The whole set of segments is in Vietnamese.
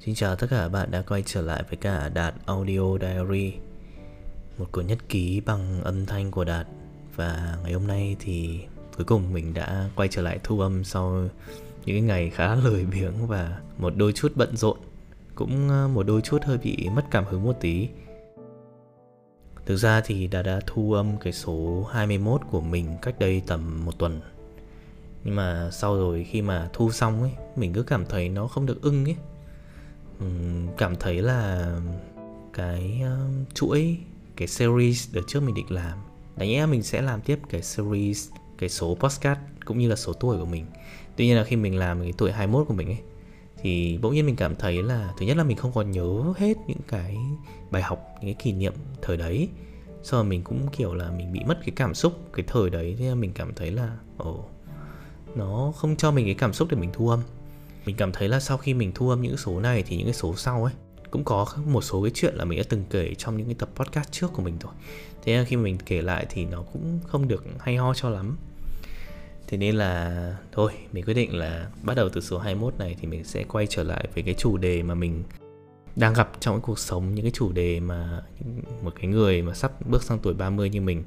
Xin chào tất cả các bạn đã quay trở lại với cả Đạt Audio Diary, Một cuốn nhật ký bằng âm thanh của Đạt. Và ngày hôm nay thì cuối cùng mình đã quay trở lại thu âm sau những ngày khá lười biếng và một đôi chút bận rộn, Cũng ờ, một đôi chút hơi bị mất cảm hứng một tí. Thực ra thì Đạt đã thu âm cái số 21 của mình cách đây tầm một tuần. Nhưng mà sau rồi khi mà thu xong ấy, Mình cứ cảm thấy nó không được ưng ấy cảm thấy là cái uh, chuỗi cái series đợt trước mình định làm. Đáng nhẽ mình sẽ làm tiếp cái series cái số podcast cũng như là số tuổi của mình. Tuy nhiên là khi mình làm cái tuổi 21 của mình ấy thì bỗng nhiên mình cảm thấy là thứ nhất là mình không còn nhớ hết những cái bài học những cái kỷ niệm thời đấy. Sau rồi mình cũng kiểu là mình bị mất cái cảm xúc cái thời đấy thế mình cảm thấy là ồ nó không cho mình cái cảm xúc để mình thu âm mình cảm thấy là sau khi mình thu âm những số này thì những cái số sau ấy cũng có một số cái chuyện là mình đã từng kể trong những cái tập podcast trước của mình rồi. Thế nên khi mình kể lại thì nó cũng không được hay ho cho lắm. Thế nên là thôi mình quyết định là bắt đầu từ số 21 này thì mình sẽ quay trở lại với cái chủ đề mà mình đang gặp trong cái cuộc sống những cái chủ đề mà một cái người mà sắp bước sang tuổi 30 như mình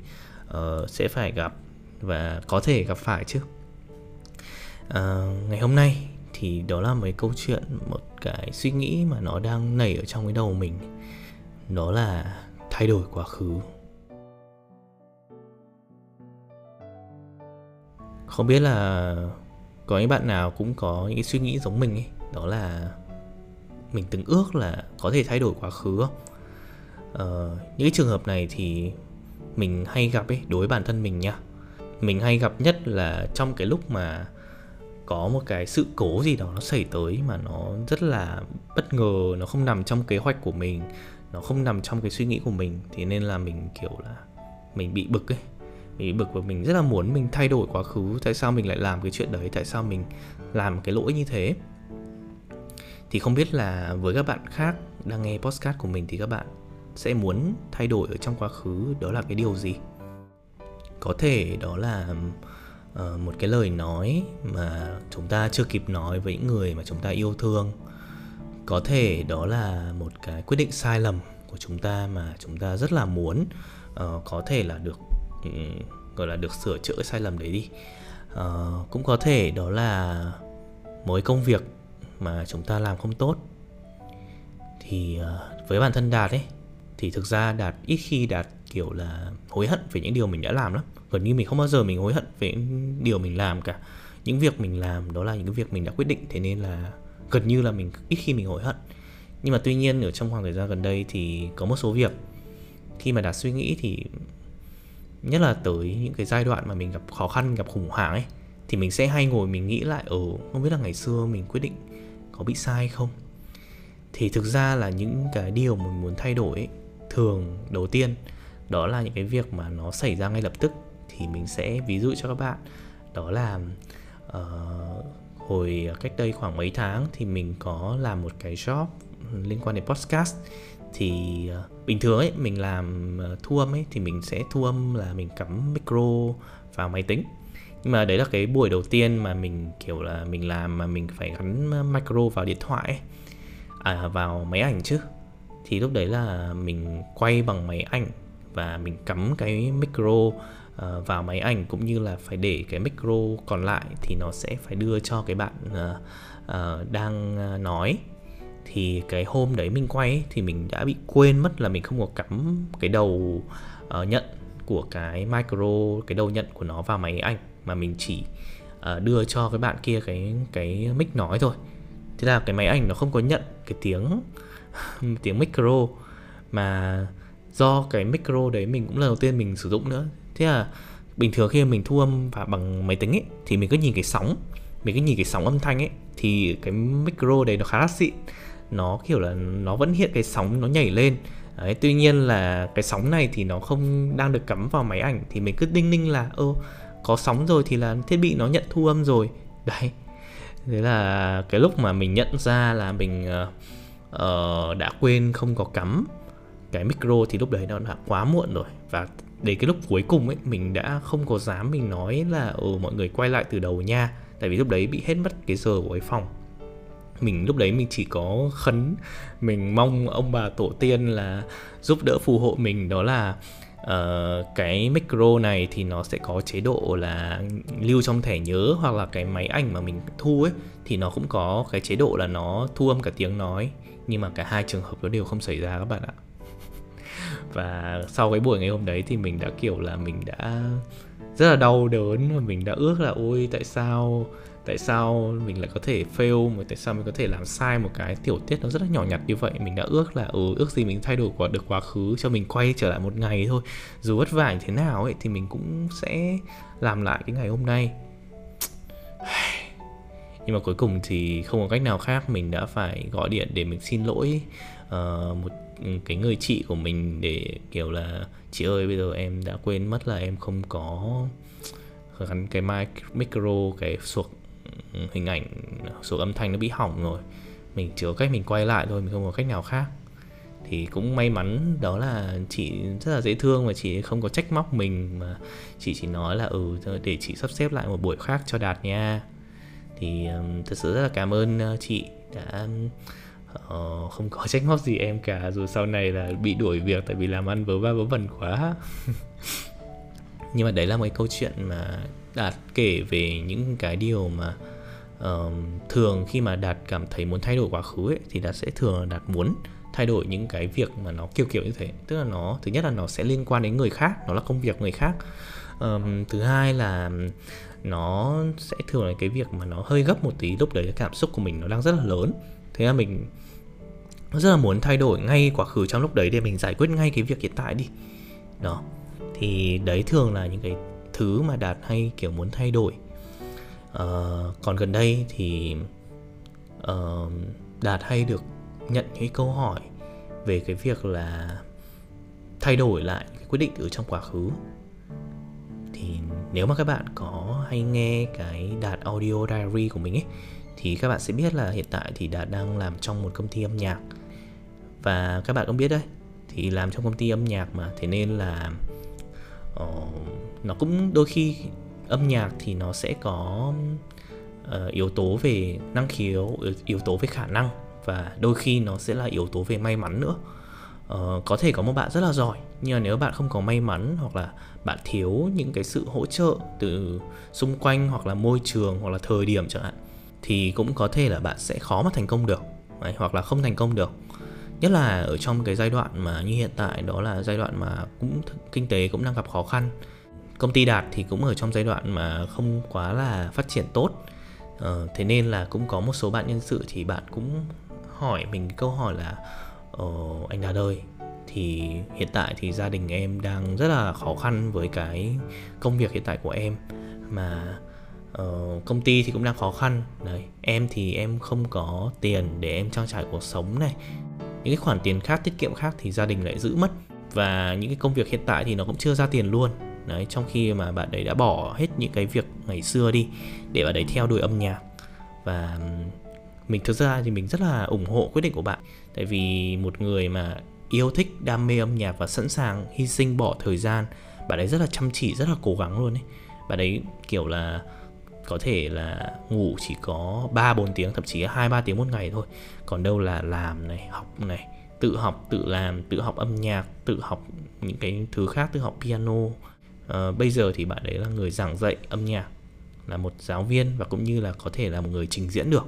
uh, sẽ phải gặp và có thể gặp phải chứ. Uh, ngày hôm nay thì đó là mấy câu chuyện một cái suy nghĩ mà nó đang nảy ở trong cái đầu mình. Đó là thay đổi quá khứ. Không biết là có những bạn nào cũng có những suy nghĩ giống mình ấy. Đó là mình từng ước là có thể thay đổi quá khứ không ờ, những cái trường hợp này thì mình hay gặp ấy đối với bản thân mình nha. Mình hay gặp nhất là trong cái lúc mà có một cái sự cố gì đó nó xảy tới mà nó rất là bất ngờ, nó không nằm trong kế hoạch của mình, nó không nằm trong cái suy nghĩ của mình. Thì nên là mình, kiểu là, mình bị bực ấy. Mình bị bực và mình rất là muốn mình thay đổi quá khứ. Tại sao mình lại làm cái chuyện đấy? Tại sao mình làm cái lỗi như thế? Thì không biết là với các bạn khác đang nghe postcard của mình thì các bạn sẽ muốn thay đổi ở trong quá khứ, đó là cái điều gì? Có thể đó là uh, một cái lời nói mà chúng ta chưa kịp nói với những người mà chúng ta yêu thương. Có thể đó là một cái quyết định sai lầm của chúng ta mà chúng ta rất là muốn uh, có thể là được um, gọi là được sửa chữa sai lầm đấy đi. Uh, cũng có thể đó là một cái công việc mà chúng ta làm không tốt thì uh, với bản thân đạt ấy thì thực ra đạt ít khi đạt kiểu là hối hận về những điều mình đã làm lắm. Gần như mình không bao giờ mình hối hận về những điều mình làm cả. Những việc mình làm đó là những cái việc mình đã quyết định thế nên là gần như là mình ít khi mình hối hận. Nhưng mà tuy nhiên ở trong khoảng thời gian gần đây thì có một số việc khi mà đạt suy nghĩ thì nhất là tới những cái giai đoạn mà mình gặp khó khăn gặp khủng hoảng ấy thì mình sẽ hay ngồi mình nghĩ lại ở không biết là ngày xưa mình quyết định có bị sai không? Thì thực ra là những cái điều mình muốn thay đổi ấy, thường đầu tiên đó là những cái việc mà nó xảy ra ngay lập tức thì mình sẽ ví dụ cho các bạn. Đó là uh, hồi cách đây khoảng mấy tháng thì mình có làm một cái job liên quan đến podcast. Thì uh, bình thường ấy mình làm uh, thu âm ấy thì mình sẽ thu âm là mình cắm micro vào máy tính. Nhưng mà đấy là cái buổi đầu tiên mà mình kiểu là mình làm mà mình phải gắn micro vào điện thoại ấy. à vào máy ảnh chứ thì lúc đấy là mình quay bằng máy ảnh và mình cắm cái micro uh, vào máy ảnh cũng như là phải để cái micro còn lại thì nó sẽ phải đưa cho cái bạn uh, uh, đang nói. Thì cái hôm đấy mình quay ấy, thì mình đã bị quên mất là mình không có cắm cái đầu uh, nhận của cái micro cái đầu nhận của nó vào máy ảnh mà mình chỉ uh, đưa cho cái bạn kia cái cái mic nói thôi. Thế là cái máy ảnh nó không có nhận cái tiếng tiếng micro. Mà do cái micro đấy mình cũng lần đầu tiên mình sử dụng nữa. Thế là bình thường khi mình thu âm và bằng máy tính ấy thì mình cứ nhìn cái sóng mình cứ nhìn cái sóng âm thanh ấy thì cái micro đấy nó khá là xịn. Nó kiểu là nó vẫn hiện cái sóng nó nhảy lên. Đấy, tuy nhiên là cái sóng này thì nó không đang được cắm vào máy ảnh thì mình cứ đinh ninh là ô có sóng rồi thì là thiết bị nó nhận thu âm rồi. Đấy. Thế là cái lúc mà mình nhận ra là mình uh, uh, đã quên không có cắm cái micro thì lúc đấy nó đã quá muộn rồi. Và đến cái lúc cuối cùng ấy mình đã không có dám mình nói là ừ mọi người quay lại từ đầu nha. Tại vì lúc đấy bị hết mất cái giờ của cái phòng. Mình lúc đấy mình chỉ có khấn mình mong ông bà tổ tiên là giúp đỡ phù hộ mình đó là uh, cái micro này thì nó sẽ có chế độ là lưu trong thẻ nhớ hoặc là cái máy ảnh mà mình thu ấy thì nó cũng có cái chế độ là nó thu âm cả tiếng nói. Nhưng mà cả hai trường hợp đó đều không xảy ra các bạn ạ. Và sau cái buổi ngày hôm đấy thì mình đã kiểu là mình đã rất là đau đớn và mình đã ước là ôi tại sao tại sao mình lại có thể fail mà tại sao mình có thể làm sai một cái tiểu tiết nó rất là nhỏ nhặt như vậy? Mình đã ước là ừ ước gì mình thay đổi quá được quá khứ cho mình quay trở lại một ngày thôi. Dù vất vả như thế nào ấy thì mình cũng sẽ làm lại cái ngày hôm nay. Nhưng mà cuối cùng thì không có cách nào khác mình đã phải gọi điện để mình xin lỗi uh, một ừ, cái người chị của mình để kiểu là chị ơi bây giờ em đã quên mất là em không có gắn cái mic micro cái suộc hình ảnh số âm thanh nó bị hỏng rồi. Mình chỉ có cách mình quay lại thôi mình không có cách nào khác. Thì cũng may mắn đó là chị rất là dễ thương và chị không có trách móc mình mà chị chỉ nói là ừ để chị sắp xếp lại một buổi khác cho đạt nha. Thì um, thật sự rất là cảm ơn uh, chị đã uh, không có trách móc gì em cả. Dù sau này là bị đuổi việc tại vì làm ăn vớ va vớ vẩn quá. Nhưng mà đấy là một cái câu chuyện mà đạt kể về những cái điều mà uh, thường khi mà đạt cảm thấy muốn thay đổi quá khứ ấy, thì đạt sẽ thường là đạt muốn thay đổi những cái việc mà nó kiểu kiểu như thế. Tức là nó thứ nhất là nó sẽ liên quan đến người khác nó là công việc người khác. Um, thứ hai là nó sẽ thường là cái việc mà nó hơi gấp một tí lúc đấy cái cảm xúc của mình nó đang rất là lớn. Thế là mình rất là muốn thay đổi ngay quá khứ trong lúc đấy để mình giải quyết ngay cái việc hiện tại đi. Đó. Thì đấy thường là những cái thứ mà đạt hay kiểu muốn thay đổi uh, còn gần đây thì uh, đạt hay được nhận những câu hỏi về cái việc là thay đổi lại cái quyết định từ trong quá khứ. Thì nếu mà các bạn có hay nghe cái đạt audio diary của mình ấy thì các bạn sẽ biết là hiện tại thì đạt đang làm trong một công ty âm nhạc. Và các bạn cũng biết đấy thì làm trong công ty âm nhạc mà thế nên là uh, nó cũng đôi khi âm nhạc thì nó sẽ có uh, yếu tố về năng khiếu yếu tố về khả năng và đôi khi nó sẽ là yếu tố về may mắn nữa. Uh, có thể có một bạn rất là giỏi nhưng mà nếu bạn không có may mắn hoặc là bạn thiếu những cái sự hỗ trợ từ xung quanh hoặc là môi trường hoặc là thời điểm chẳng hạn thì cũng có thể là bạn sẽ khó mà thành công được Đấy, hoặc là không thành công được. Nhất là ở trong cái giai đoạn mà như hiện tại đó là giai đoạn mà cũng kinh tế cũng đang gặp khó khăn công ty đạt thì cũng ở trong giai đoạn mà không quá là phát triển tốt. Ờ, thế nên là cũng có một số bạn nhân sự thì bạn cũng hỏi mình câu hỏi là ờ, anh đạt ơi thì hiện tại thì gia đình em đang rất là khó khăn với cái công việc hiện tại của em. Mà uh, công ty thì cũng đang khó khăn. Đấy em thì em không có tiền để em trang trải cuộc sống này. Những cái khoản tiền khác tiết kiệm khác thì gia đình lại giữ mất. Và những cái công việc hiện tại thì nó cũng chưa ra tiền luôn đấy trong khi mà bạn đấy đã bỏ hết những cái việc ngày xưa đi để bạn đấy theo đuổi âm nhạc và mình thực ra thì mình rất là ủng hộ quyết định của bạn tại vì một người mà yêu thích đam mê âm nhạc và sẵn sàng hy sinh bỏ thời gian bạn ấy rất là chăm chỉ rất là cố gắng luôn ấy bạn ấy kiểu là có thể là ngủ chỉ có 3 4 tiếng thậm chí 2 3 tiếng một ngày thôi. Còn đâu là làm này, học này, tự học, tự làm, tự học âm nhạc, tự học những cái thứ khác, tự học piano. À, bây giờ thì bạn ấy là người giảng dạy âm nhạc, là một giáo viên và cũng như là có thể là một người trình diễn được.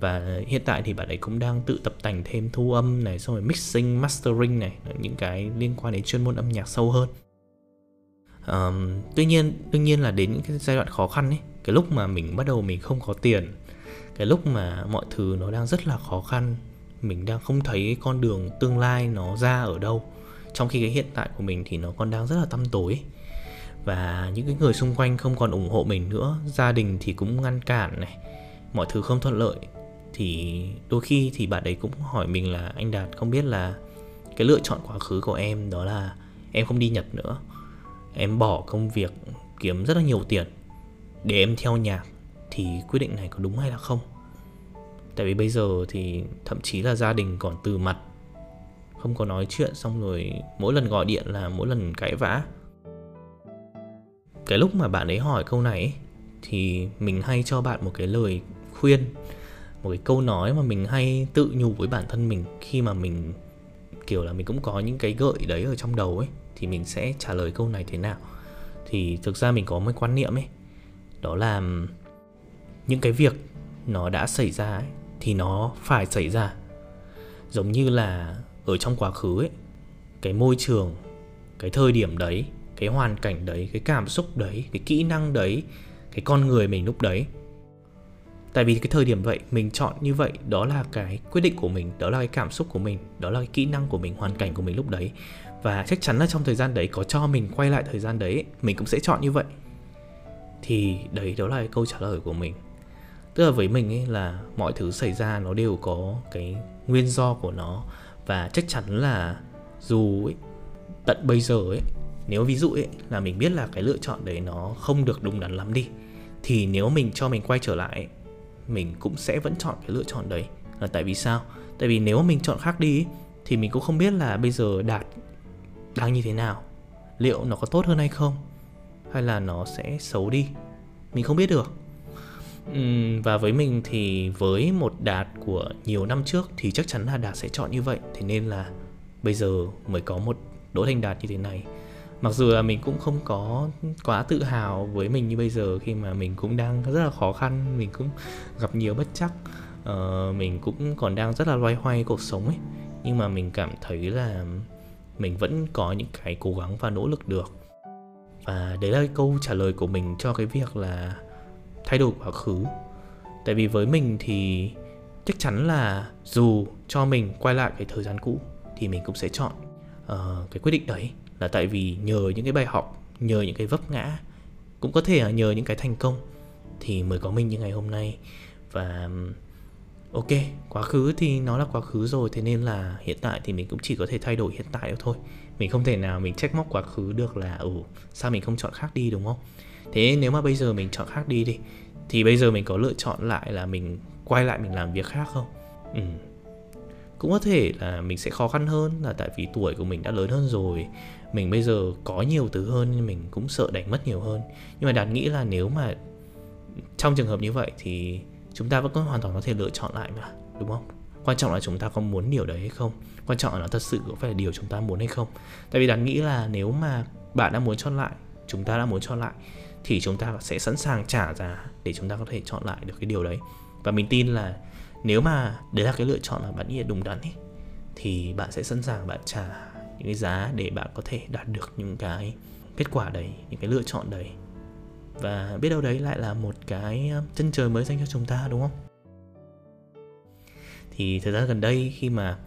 Và hiện tại thì bạn ấy cũng đang tự tập tành thêm thu âm này, xong rồi mixing, mastering này, những cái liên quan đến chuyên môn âm nhạc sâu hơn. Um, tuy nhiên đương nhiên là đến những cái giai đoạn khó khăn ấy cái lúc mà mình bắt đầu mình không có tiền cái lúc mà mọi thứ nó đang rất là khó khăn mình đang không thấy con đường tương lai nó ra ở đâu trong khi cái hiện tại của mình thì nó còn đang rất là tăm tối và những cái người xung quanh không còn ủng hộ mình nữa, gia đình thì cũng ngăn cản này, mọi thứ không thuận lợi. Thì đôi khi thì bạn ấy cũng hỏi mình là, anh đạt, không biết là cái lựa chọn quá khứ của em đó là em không đi nhật nữa. Em bỏ công việc, kiếm rất là nhiều tiền để em theo nhạc. Thì quyết định này có đúng hay là không? Tại vì bây giờ thì thậm chí là gia đình còn từ mặt, không có nói chuyện, xong rồi mỗi lần gọi điện là mỗi lần cãi vã cái lúc mà bạn ấy hỏi câu này thì mình hay cho bạn một cái lời khuyên một cái câu nói mà mình hay tự nhủ với bản thân mình khi mà mình kiểu là mình cũng có những cái gợi đấy ở trong đầu ấy thì mình sẽ trả lời câu này thế nào. Thì thực ra mình có một quan niệm ấy đó là những cái việc nó đã xảy ra ấy, thì nó phải xảy ra. Giống như là ở trong quá khứ ấy cái môi trường cái thời điểm đấy cái hoàn cảnh đấy cái cảm xúc đấy cái kỹ năng đấy cái con người mình lúc đấy. Tại vì cái thời điểm vậy mình chọn như vậy đó là cái quyết định của mình đó là cái cảm xúc của mình đó là cái kỹ năng của mình hoàn cảnh của mình lúc đấy. Và chắc chắn là trong thời gian đấy có cho mình quay lại thời gian đấy mình cũng sẽ chọn như vậy. Thì đấy đó là cái câu trả lời của mình. Tức là với mình ấy là mọi thứ xảy ra nó đều có cái nguyên do của nó. Và chắc chắn là dù ấy, tận bây giờ ấy nếu ví dụ ấy là mình biết là cái lựa chọn đấy nó không được đúng đắn lắm đi thì nếu mình cho mình quay trở lại ấy, mình cũng sẽ vẫn chọn cái lựa chọn đấy. Là tại vì sao? Tại vì nếu mình chọn khác đi thì mình cũng không biết là bây giờ đạt đang như thế nào liệu nó có tốt hơn hay không hay là nó sẽ xấu đi. Mình không biết được. Và với mình thì với một đạt của nhiều năm trước thì chắc chắn là đạt sẽ chọn như vậy. Thế nên là bây giờ mới có một đỗ thành đạt như thế này mặc dù là mình cũng không có quá tự hào với mình như bây giờ khi mà mình cũng đang rất là khó khăn mình cũng gặp nhiều bất chắc. Uh, mình cũng còn đang rất là loay hoay cuộc sống ấy. Nhưng mà mình cảm thấy là mình vẫn có những cái cố gắng và nỗ lực được. Và đấy là câu trả lời của mình cho cái việc là thay đổi quá khứ. Tại vì với mình thì chắc chắn là dù cho mình quay lại cái thời gian cũ thì mình cũng sẽ chọn uh, cái quyết định đấy là tại vì nhờ những cái bài học, nhờ những cái vấp ngã, cũng có thể là nhờ những cái thành công thì mới có mình như ngày hôm nay. Và ok, quá khứ thì nó là quá khứ rồi, thế nên là hiện tại thì mình cũng chỉ có thể thay đổi hiện tại thôi. Mình không thể nào mình trách móc quá khứ được là ừ sao mình không chọn khác đi, đúng không? Thế nếu mà bây giờ mình chọn khác đi đi, thì bây giờ mình có lựa chọn lại là mình quay lại mình làm việc khác không? Ừ cũng có thể là mình sẽ khó khăn hơn là tại vì tuổi của mình đã lớn hơn rồi. Mình bây giờ có nhiều thứ hơn nhưng mình cũng sợ đánh mất nhiều hơn. Nhưng mà đạt nghĩ là nếu mà trong trường hợp như vậy thì chúng ta vẫn có hoàn toàn có thể lựa chọn lại mà, đúng không? Quan trọng là chúng ta có muốn điều đấy hay không? Quan trọng là nó thật sự có phải là điều chúng ta muốn hay không? Tại vì đạt nghĩ là nếu mà bạn đã muốn chọn lại, chúng ta đã muốn chọn lại, thì chúng ta sẽ sẵn sàng trả giá để chúng ta có thể chọn lại được cái điều đấy. Và mình tin là nếu mà đấy là cái lựa chọn mà bạn nghĩ là đúng đắn ấy thì bạn sẽ sẵn sàng bạn trả những cái giá để bạn có thể đạt được những cái kết quả đấy, những cái lựa chọn đấy. Và biết đâu đấy lại là một cái chân trời mới dành cho chúng ta, đúng không? Thì thời gian gần đây khi mà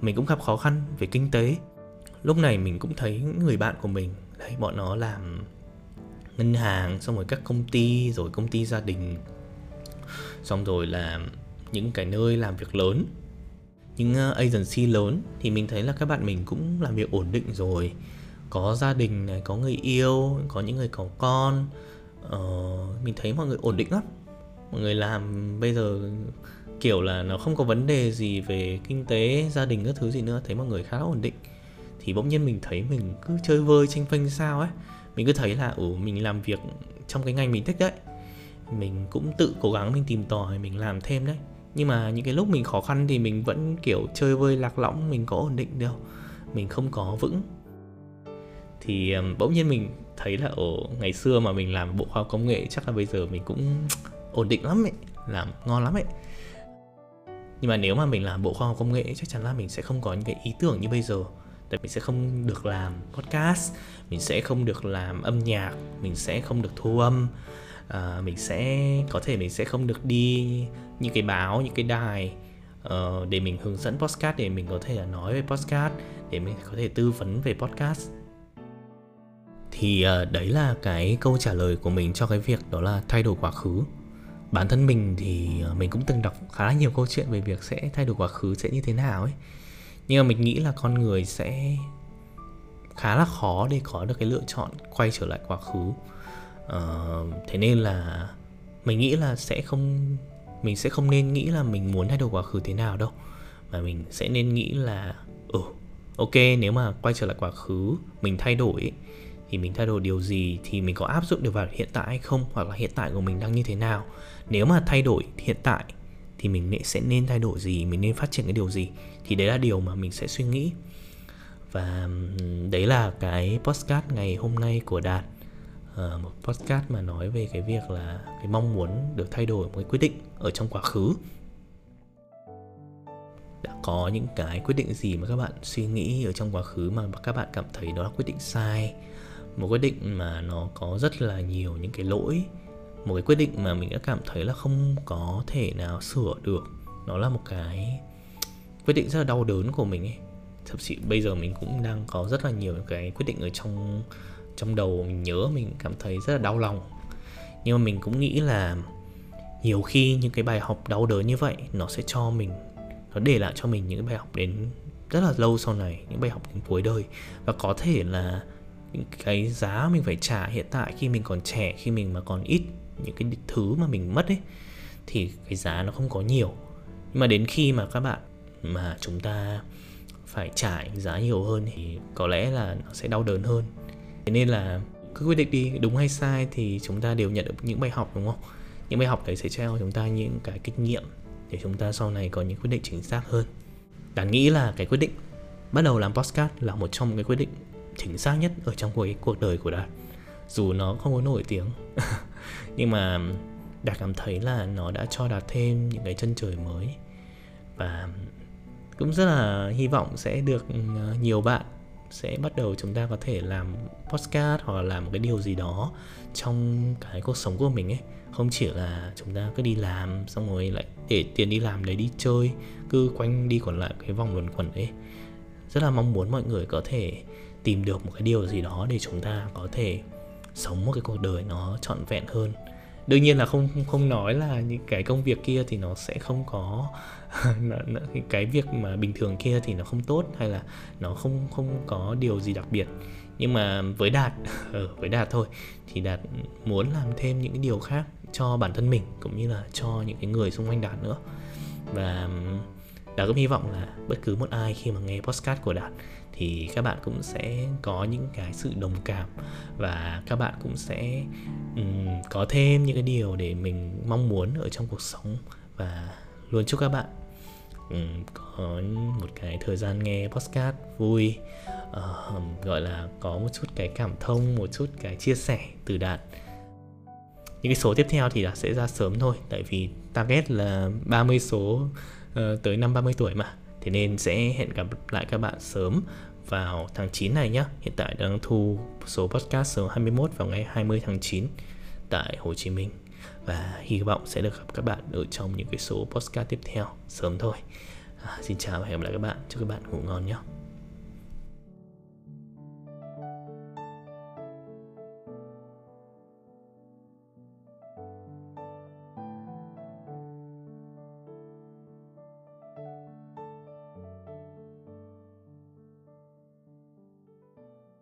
mình cũng gặp khó khăn về kinh tế, lúc này mình cũng thấy những người bạn của mình, đấy, bọn nó làm ngân hàng, xong rồi các công ty, rồi công ty gia đình. Xong rồi là những cái nơi làm việc lớn. Những ờ, agency lớn thì mình thấy là các bạn mình cũng làm việc ổn định rồi. Có gia đình này có người yêu có những người có con. Uh, mình thấy mọi người ổn định lắm. Mọi người làm bây giờ kiểu là nó không có vấn đề gì về kinh tế gia đình các thứ gì nữa thấy mọi người khá là ổn định. Thì bỗng nhiên mình thấy mình cứ chơi vơi tranh phanh sao ấy. Mình cứ thấy là ủ mình làm việc trong cái ngành mình thích đấy. Mình cũng tự cố gắng mình tìm tòi mình làm thêm đấy nhưng mà những cái lúc mình khó khăn thì mình vẫn kiểu chơi vơi lạc lõng mình có ổn định đâu. Mình không có vững. Thì bỗng nhiên mình thấy là ở ngày xưa mà mình làm bộ khoa học công nghệ chắc là bây giờ mình cũng ổn định lắm ấy làm ngon lắm ấy. Nhưng mà nếu mà mình làm bộ khoa học công nghệ chắc chắn là mình sẽ không có những cái ý tưởng như bây giờ. Tại mình sẽ không được làm podcast mình sẽ không được làm âm nhạc mình sẽ không được thu âm à, mình sẽ có thể mình sẽ không được đi những cái báo những cái đài uh, để mình hướng dẫn podcast để mình có thể là nói về podcast để mình có thể tư vấn về podcast. Thì uh, đấy là cái câu trả lời của mình cho cái việc đó là thay đổi quá khứ. Bản thân mình thì ờ, mình cũng từng đọc khá là nhiều câu chuyện về việc sẽ thay đổi quá khứ sẽ như thế nào ấy. Nhưng mà mình nghĩ là con người sẽ khá là khó để có được cái lựa chọn quay trở lại quá khứ. Uh, thế nên là mình nghĩ là sẽ không mình sẽ không nên nghĩ là mình muốn thay đổi quá khứ thế nào đâu. Mà mình sẽ nên nghĩ là ừ ok, nếu mà quay trở lại quá khứ, mình thay đổi thì mình thay đổi điều gì, thì mình có áp dụng được vào hiện tại hay không, hoặc là hiện tại của mình đang như thế nào? Nếu mà thay đổi hiện tại, thì mình sẽ nên thay đổi gì, mình nên phát triển cái điều gì? Thì đấy là điều mà mình sẽ suy nghĩ. Và đấy là cái postcard ngày hôm nay của đạt uh, một podcast mà nói về cái việc là cái mong muốn được thay đổi một cái quyết định ở trong quá khứ. Đã có những cái quyết định gì mà các bạn suy nghĩ ở trong quá khứ mà các bạn cảm thấy đó là quyết định sai? Một quyết định mà nó có rất là nhiều những cái lỗi. Một cái quyết định mà mình đã cảm thấy là không có thể nào sửa được. Nó là một cái quyết định rất là đau đớn của mình ấy. Thậm chí bây giờ mình cũng đang có rất là nhiều cái quyết định ở trong trong đầu mình nhớ mình cảm thấy rất là đau lòng. Nhưng mà mình cũng nghĩ là nhiều khi những cái bài học đau đớn như vậy nó sẽ cho mình, nó để lại cho mình những cái bài học đến rất là lâu sau này, những bài học đến cuối đời. Và có thể là những cái giá mình phải trả hiện tại khi mình còn trẻ, khi mình mà còn ít những cái thứ mà mình mất ấy, thì cái giá nó không có nhiều. Nhưng mà đến khi mà các bạn mà chúng ta phải trả giá nhiều hơn thì có lẽ là nó sẽ đau đớn hơn thế nên là cứ quyết định đi, đúng hay sai thì chúng ta đều nhận được những bài học, đúng không? Những bài học đấy sẽ cho chúng ta những cái kinh nghiệm để chúng ta sau này có những quyết định chính xác hơn. Đạt nghĩ là cái quyết định bắt đầu làm podcast là một trong cái quyết định chính xác nhất ở trong cuộc cuộc đời của Đạt. Dù nó không có nổi tiếng, nhưng mà Đạt cảm thấy là nó đã cho Đạt thêm những cái chân trời mới. Và cũng rất là hy vọng sẽ được ờ, nhiều bạn sẽ bắt đầu chúng ta có thể làm podcast hoặc là làm một cái điều gì đó trong cái cuộc sống của mình ấy. Không chỉ là chúng ta cứ đi làm, xong rồi lại để tiền đi làm đấy đi chơi, cứ quanh đi còn lại cái vòng luẩn quẩn ấy. Rất là mong muốn mọi người có thể tìm được một cái điều gì đó để chúng ta có thể sống một cái cuộc đời nó trọn vẹn hơn. Đương nhiên là không không nói là những cái công việc kia thì nó sẽ không có cái việc mà bình thường kia thì nó không tốt hay là nó không không có điều gì đặc biệt. Nhưng mà với đạt ở ờ, với đạt thôi thì đạt muốn làm thêm những cái điều khác cho bản thân mình cũng như là cho những cái người xung quanh đạt nữa. Và đạt cũng hy vọng là bất cứ một ai khi mà nghe postcard của đạt thì các bạn cũng sẽ có những cái sự đồng cảm và các bạn cũng sẽ um, có thêm những cái điều để mình mong muốn ở trong cuộc sống và luôn. Chúc các bạn um, có một cái thời gian nghe podcast vui. Uh, gọi là có một chút cái cảm thông một chút cái chia sẻ từ đạt. Những cái số tiếp theo thì là sẽ ra sớm thôi tại vì target là 30 số uh, tới năm 30 tuổi mà. Thế nên sẽ hẹn gặp lại các bạn sớm vào tháng 9 này nhé hiện tại đang thu số podcast số 21 vào ngày 20 tháng 9 tại Hồ Chí Minh và hy vọng sẽ được gặp các bạn ở trong những cái số podcast tiếp theo sớm thôi. À, xin chào và hẹn gặp lại các bạn. Chúc các bạn ngủ ngon nhé.